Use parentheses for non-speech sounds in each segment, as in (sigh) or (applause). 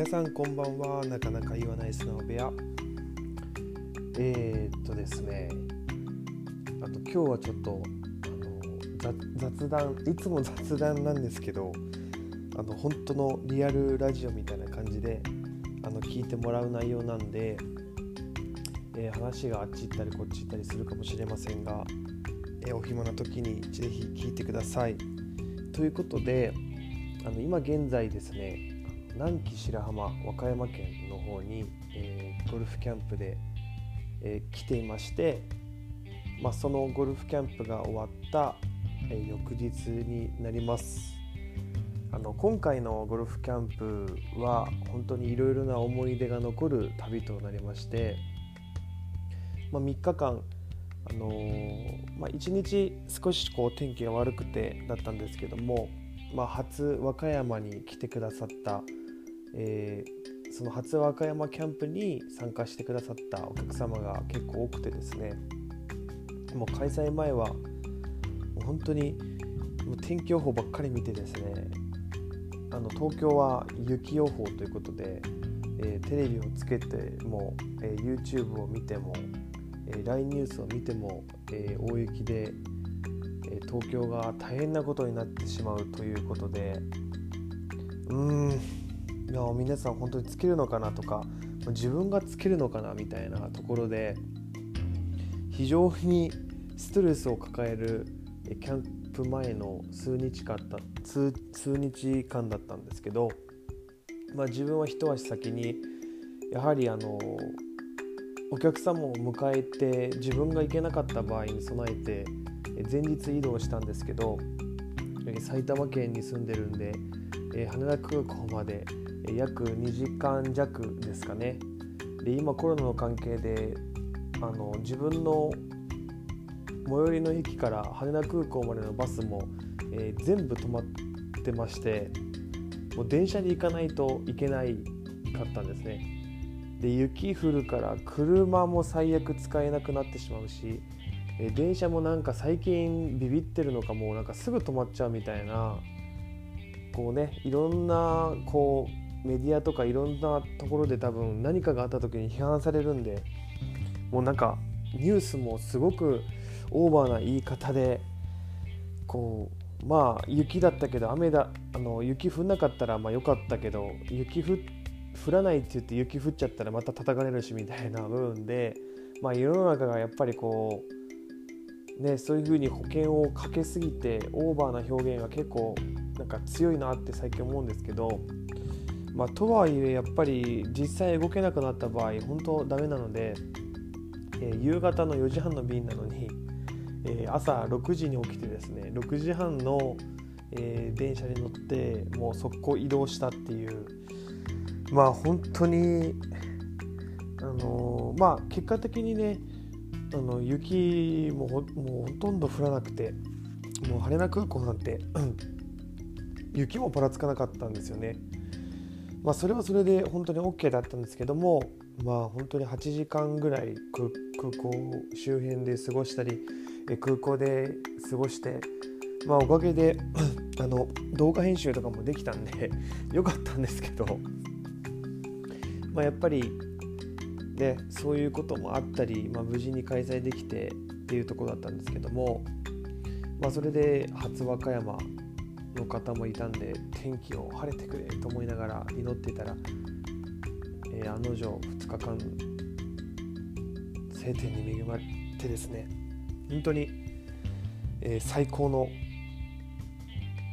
皆さんこんばんは。なかなか言わない素直部屋。えー、っとですね。あと今日はちょっとあの雑談いつも雑談なんですけどあの本当のリアルラジオみたいな感じであの聞いてもらう内容なんで、えー、話があっち行ったりこっち行ったりするかもしれませんが、えー、お暇な時にぜひ聞いてください。ということであの今現在ですね南紀白浜和歌山県の方に、えー、ゴルフキャンプで、えー、来ていまして、まあ、そのゴルフキャンプが終わった、えー、翌日になります。あの今回のゴルフキャンプは本当にいろいろな思い出が残る旅となりまして、まあ、3日間あのまあ、1日少しこう天気が悪くてだったんですけども、まあ、初和歌山に来てくださったえー、その初和歌山キャンプに参加してくださったお客様が結構多くてですねもう開催前はもう本当にもう天気予報ばっかり見てですねあの東京は雪予報ということで、えー、テレビをつけても、えー、YouTube を見ても、えー、LINE ニュースを見ても、え大雪で、え東京が大変なことになってしまうということでうーんいや皆さん本当につけるのかなとか自分がつけるのかなみたいなところで非常にストレスを抱えるキャンプ前の数日間だ数数日間だったんですけど、まあ、自分は一足先にやはりあのお客様を迎えて自分が行けなかった場合に備えて前日移動したんですけど埼玉県に住んでるんで羽田空港まで約2時間弱ですかね。で今コロナの関係であの自分の最寄りの駅から羽田空港までのバスも、えー、全部止まってましてもう電車で行かないといけないかったんですね。で雪降るから車も最悪使えなくなってしまうし、え、電車もなんか最近ビビってるのかもうなんかすぐ止まっちゃうみたいなこうねいろんなこうメディアとかいろんなところで多分何かがあった時に批判されるんでもうなんかニュースもすごくオーバーな言い方でこうまあ雪だったけど雨だあの雪降んなかったらまあ良かったけど雪降らないって言って雪降っちゃったらまた叩かれるしみたいな部分でまあ世の中がやっぱりこうねそういうふうに保険をかけすぎてオーバーな表現が結構なんか強いなって最近思うんですけどまあ、とはいえやっぱり実際動けなくなった場合本当ダメなので、えー、夕方の4時半の便なのに、(laughs) えー、朝6時に起きてですね6時半の、えー、電車に乗ってもう速攻移動したっていうまあ本当にあのまあ結果的にねあの雪ももうほとんど降らなくてもう羽田空港なんて (clears throat) 雪もぱらつかなかったんですよね。まあ、それはそれで本当に OK だったんですけども、まあ、本当に8時間ぐらい空港周辺で過ごしたり空港で過ごして、まあ、おかげであの動画編集とかもできたんで (laughs) よかったんですけど、まあ、やっぱり、ね、そういうこともあったり、まあ、無事に開催できてっていうとこだったんですけども、まあ、それで初和歌山の方もいたんで天気を晴れてくれと思いながら祈っていたら、えー、案の定2日間晴天に恵まれてですね本当に、えー、最高の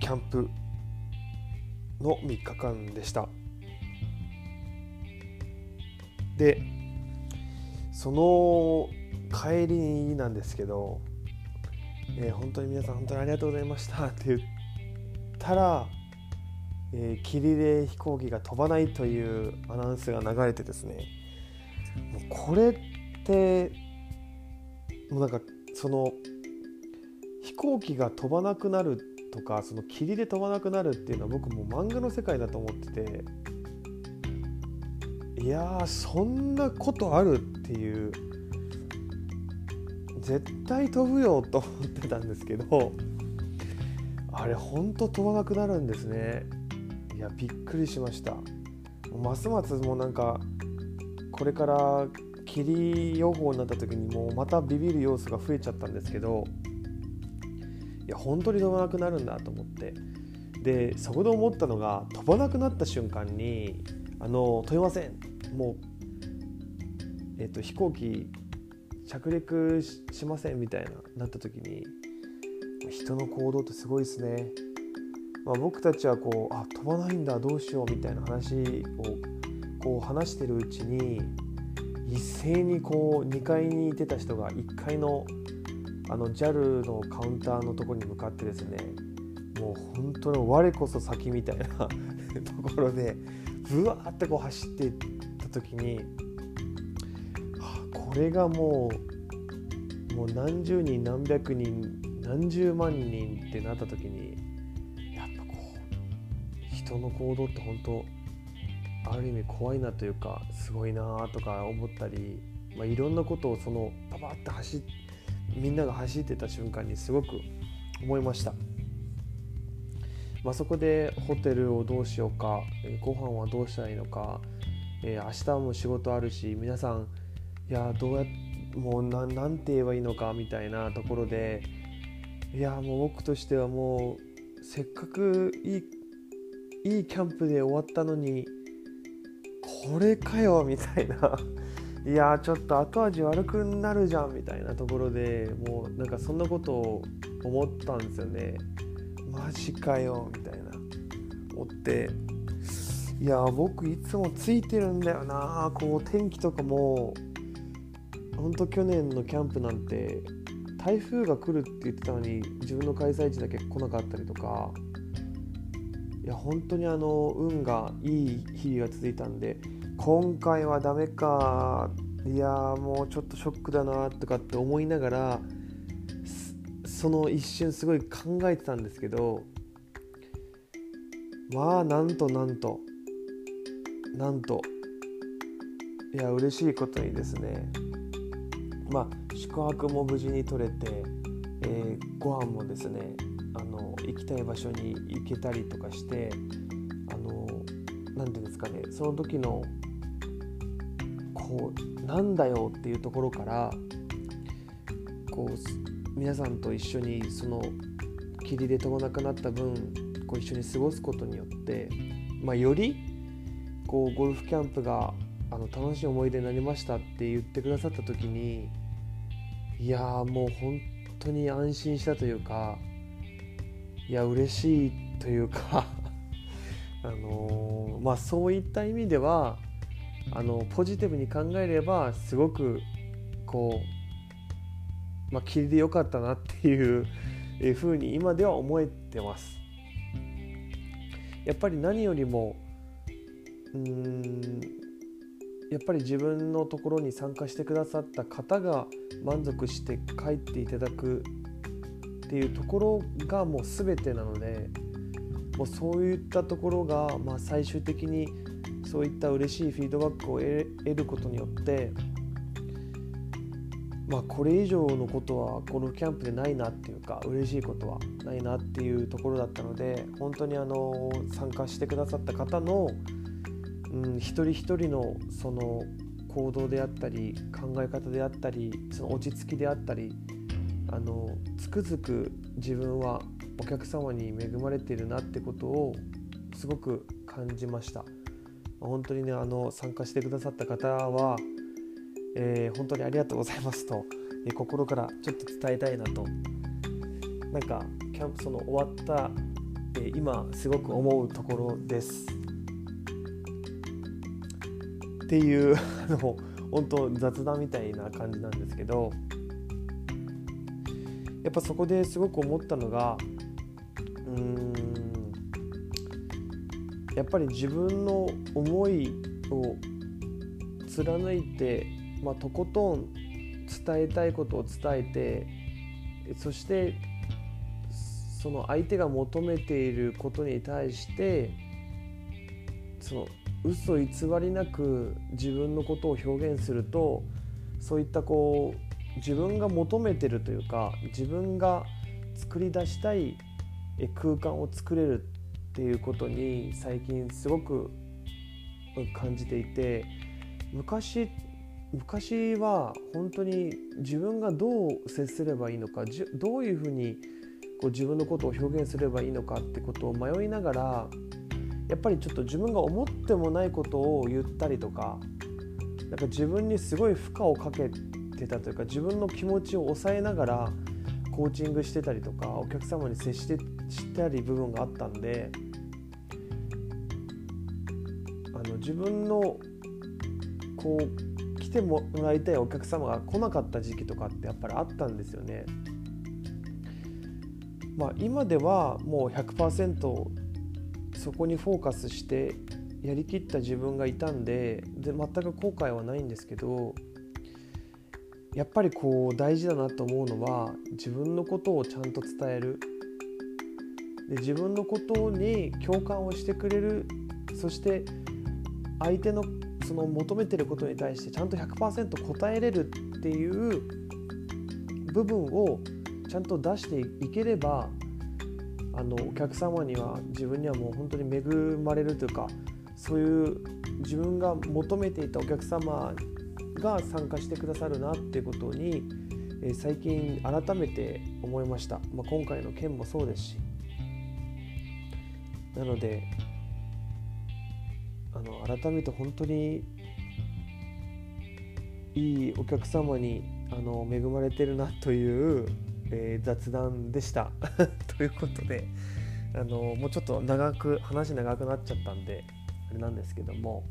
キャンプの3日間でした。でその帰りなんですけど、えー、本当に皆さん本当にありがとうございましたって言ってたら、えー、霧で飛行機が飛ばないというアナウンスが流れてですねもうこれってもうなんかその飛行機が飛ばなくなるとかその霧で飛ばなくなるっていうのは僕も漫画の世界だと思ってていやそんなことあるっていう絶対飛ぶよと思ってたんですけどあれほんと飛ばなくなるんですね。いやびっくりしました。ますますもうなんかこれから霧予報になった時にもうまたビビる要素が増えちゃったんですけどいや本当に飛ばなくなるんだと思って。でそこで思ったのが飛ばなくなった瞬間に「あの飛べません」もう、えっと、飛行機着陸しませんみたいななった時に人の行動ってすごいですね。まあ、僕たちはこうあ飛ばないんだどうしようみたいな話をこう話してるうちに一斉にこう2階にいてた人が1階のあの JAL のカウンターのところに向かってですねもう本当に我こそ先みたいな (laughs) ところでブワーってこう走っていった時にこれがもうもう何十人何百人何十万人ってなった時にやっぱこう人の行動って本当ある意味怖いなというかすごいなとか思ったり、まあ、いろんなことをそのパパって走みんなが走ってた瞬間にすごく思いました。まあ、そこでホテルをどうしようかご飯はどうしたらいいのか、えー、明日も仕事あるし皆さんいやどうやもうななんて言えばいいのかみたいなところでいやもう僕としてはもうせっかくいいいいキャンプで終わったのにこれかよみたいな。いやちょっと後味悪くなるじゃんみたいなところでもうなんかそんなことを思ったんですよね。マジかよみたいな。思って。いや僕いつもついてるんだよな。こう天気とかもほんと去年のキャンプなんて台風が来るって言ってたのに自分の開催地だけ来なかったりとか。いや本当にあの運がいい日々が続いたんで今回はダメかいやもうちょっとショックだなとかって思いながらその一瞬すごい考えてたんですけどまあなんとなんとなんといや嬉しいことにですねまあ宿泊も無事に取れて、えー、ご飯もですねあの行きたい場所に行けたりとかして何て言うんですかねその時のこうなんだよっていうところからこう皆さんと一緒にその霧で飛ばなくなった分こう一緒に過ごすことによって、まあ、よりこうゴルフキャンプがあの楽しい思い出になりましたって言ってくださった時にいやもう本当に安心したというかいや嬉しいというか (laughs) あのー、まあそういった意味ではあのポジティブに考えればすごくこう、まあ、霧でよかったなっていうふうに今では思えてます。やっぱり何よりもうんやっぱり自分のところに参加してくださった方が満足して帰っていただくっていうところがもう全てなのでもうそういったところがまあ最終的にそういった嬉しいフィードバックを得ることによってまあこれ以上のことはこのキャンプでないなっていうか嬉しいことはないなっていうところだったので本当にあの参加してくださった方の、うん、一人一人のその行動であったり考え方であったりその落ち着きであったりあのつくづく自分はお客様に恵まれているなってことをすごく感じました。本当にねあの参加してくださった方は、えー、本当にありがとうございますと、えー、心からちょっと伝えたいなとなんかキャンプその終わった、えー、今すごく思うところですっていうあの本当雑談みたいな感じなんですけどやっぱそこですごく思ったのがうんやっぱり自分の思いを貫いて、まあ、とことん伝えたいことを伝えてそしてその相手が求めていることに対してその嘘偽りなく自分のことを表現するとそういったこう自分が求めてるというか自分が作り出したい空間を作れるっていうことに最近すごく感じていて昔昔は本当に自分がどう接すればいいのかどういうふうにこう自分のことを表現すればいいのかってことを迷いながらやっぱりちょっと自分が思ってもないことを言ったりとかなんか自分にすごい負荷をかけてたというか自分の気持ちを抑えながらコーチングしてたりとかお客様に接してしたり部分があったんであの自分のこう来てもらいたいお客様が来なかった時期とかってやっぱりあったんですよね。まあ、今ではもう100%そこにフォーカスしてやりきった自分がいたんでで全く後悔はないんですけどやっぱりこう大事だなと思うのは自分のことをちゃんと伝える。で自分のことに共感をしてくれる。そして相手のその求めてることに対してちゃんと100%答えれるっていう部分をちゃんと出していければあのお客様には自分にはもう本当に恵まれるというかそういう自分が求めていたお客様が参加してくださるなっていうことに、え最近改めて思いました、まあ、今回の件もそうですし。なのであの改めて本当にいいお客様にあの恵まれてるなという、えー、雑談でした。(laughs) ということであのもうちょっと長く話長くなっちゃったんであれなんですけども。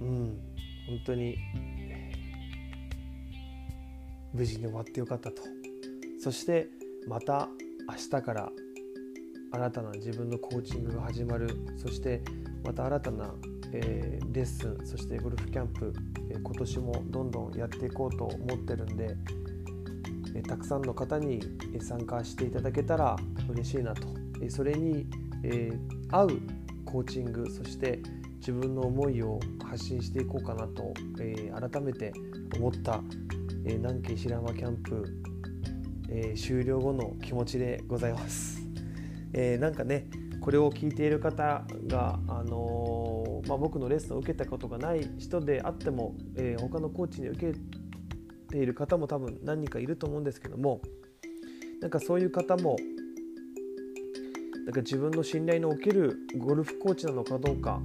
うん。本当に無事に終わってよかったと。そしてまた明日から新たな自分のコーチングが始まる。そしてまた新たな、えー、レッスンそしてゴルフキャンプ、えー、今年もどんどんやっていこうと思ってるんで、えー、たくさんの方に参加していただけたら嬉しいなと、えそれに、え合うコーチングそして自分の思いを発信していこうかなと、えー、改めて思った、えー、南紀白浜キャンプ、えー、終了後の気持ちでございます。えなんかねこれを聞いている方が、あのまあ、僕のレッスンを受けたことがない人であっても、え他のコーチに受けている方も多分何人かいると思うんですけどもなんかそういう方もなんか自分の信頼のおけるゴルフコーチなのかどうか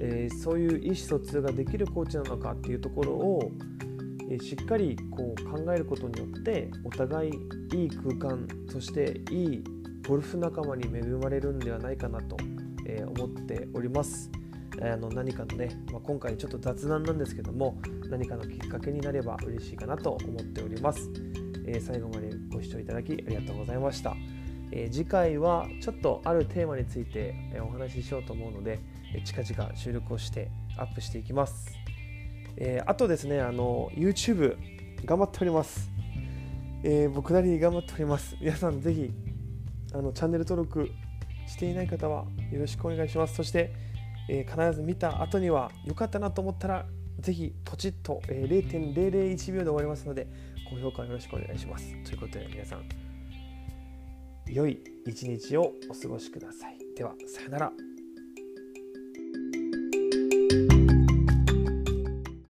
えー、そういう意思疎通ができるコーチなのかっていうところを、えー、しっかりこう考えることによってお互いいい空間そしていいゴルフ仲間に恵まれるんではないかなと、え、思っております。あの何かのね、まあ、今回ちょっと雑談なんですけども何かのきっかけになれば嬉しいかなと思っております。え最後までご視聴いただきありがとうございました。え次回はちょっとあるテーマについてお話ししようと思うので、近々収録をしてアップしていきます。えー、あとですね、あの YouTube 頑張っております。え、僕なりに頑張っております。皆さんぜひあのチャンネル登録していない方はよろしくお願いします。そして、えー、必ず見た後には良かったなと思ったらぜひポチッと、えー、0.001秒で終わりますので高評価よろしくお願いします。ということで皆さん良い一日をお過ごしください。ではさよなら。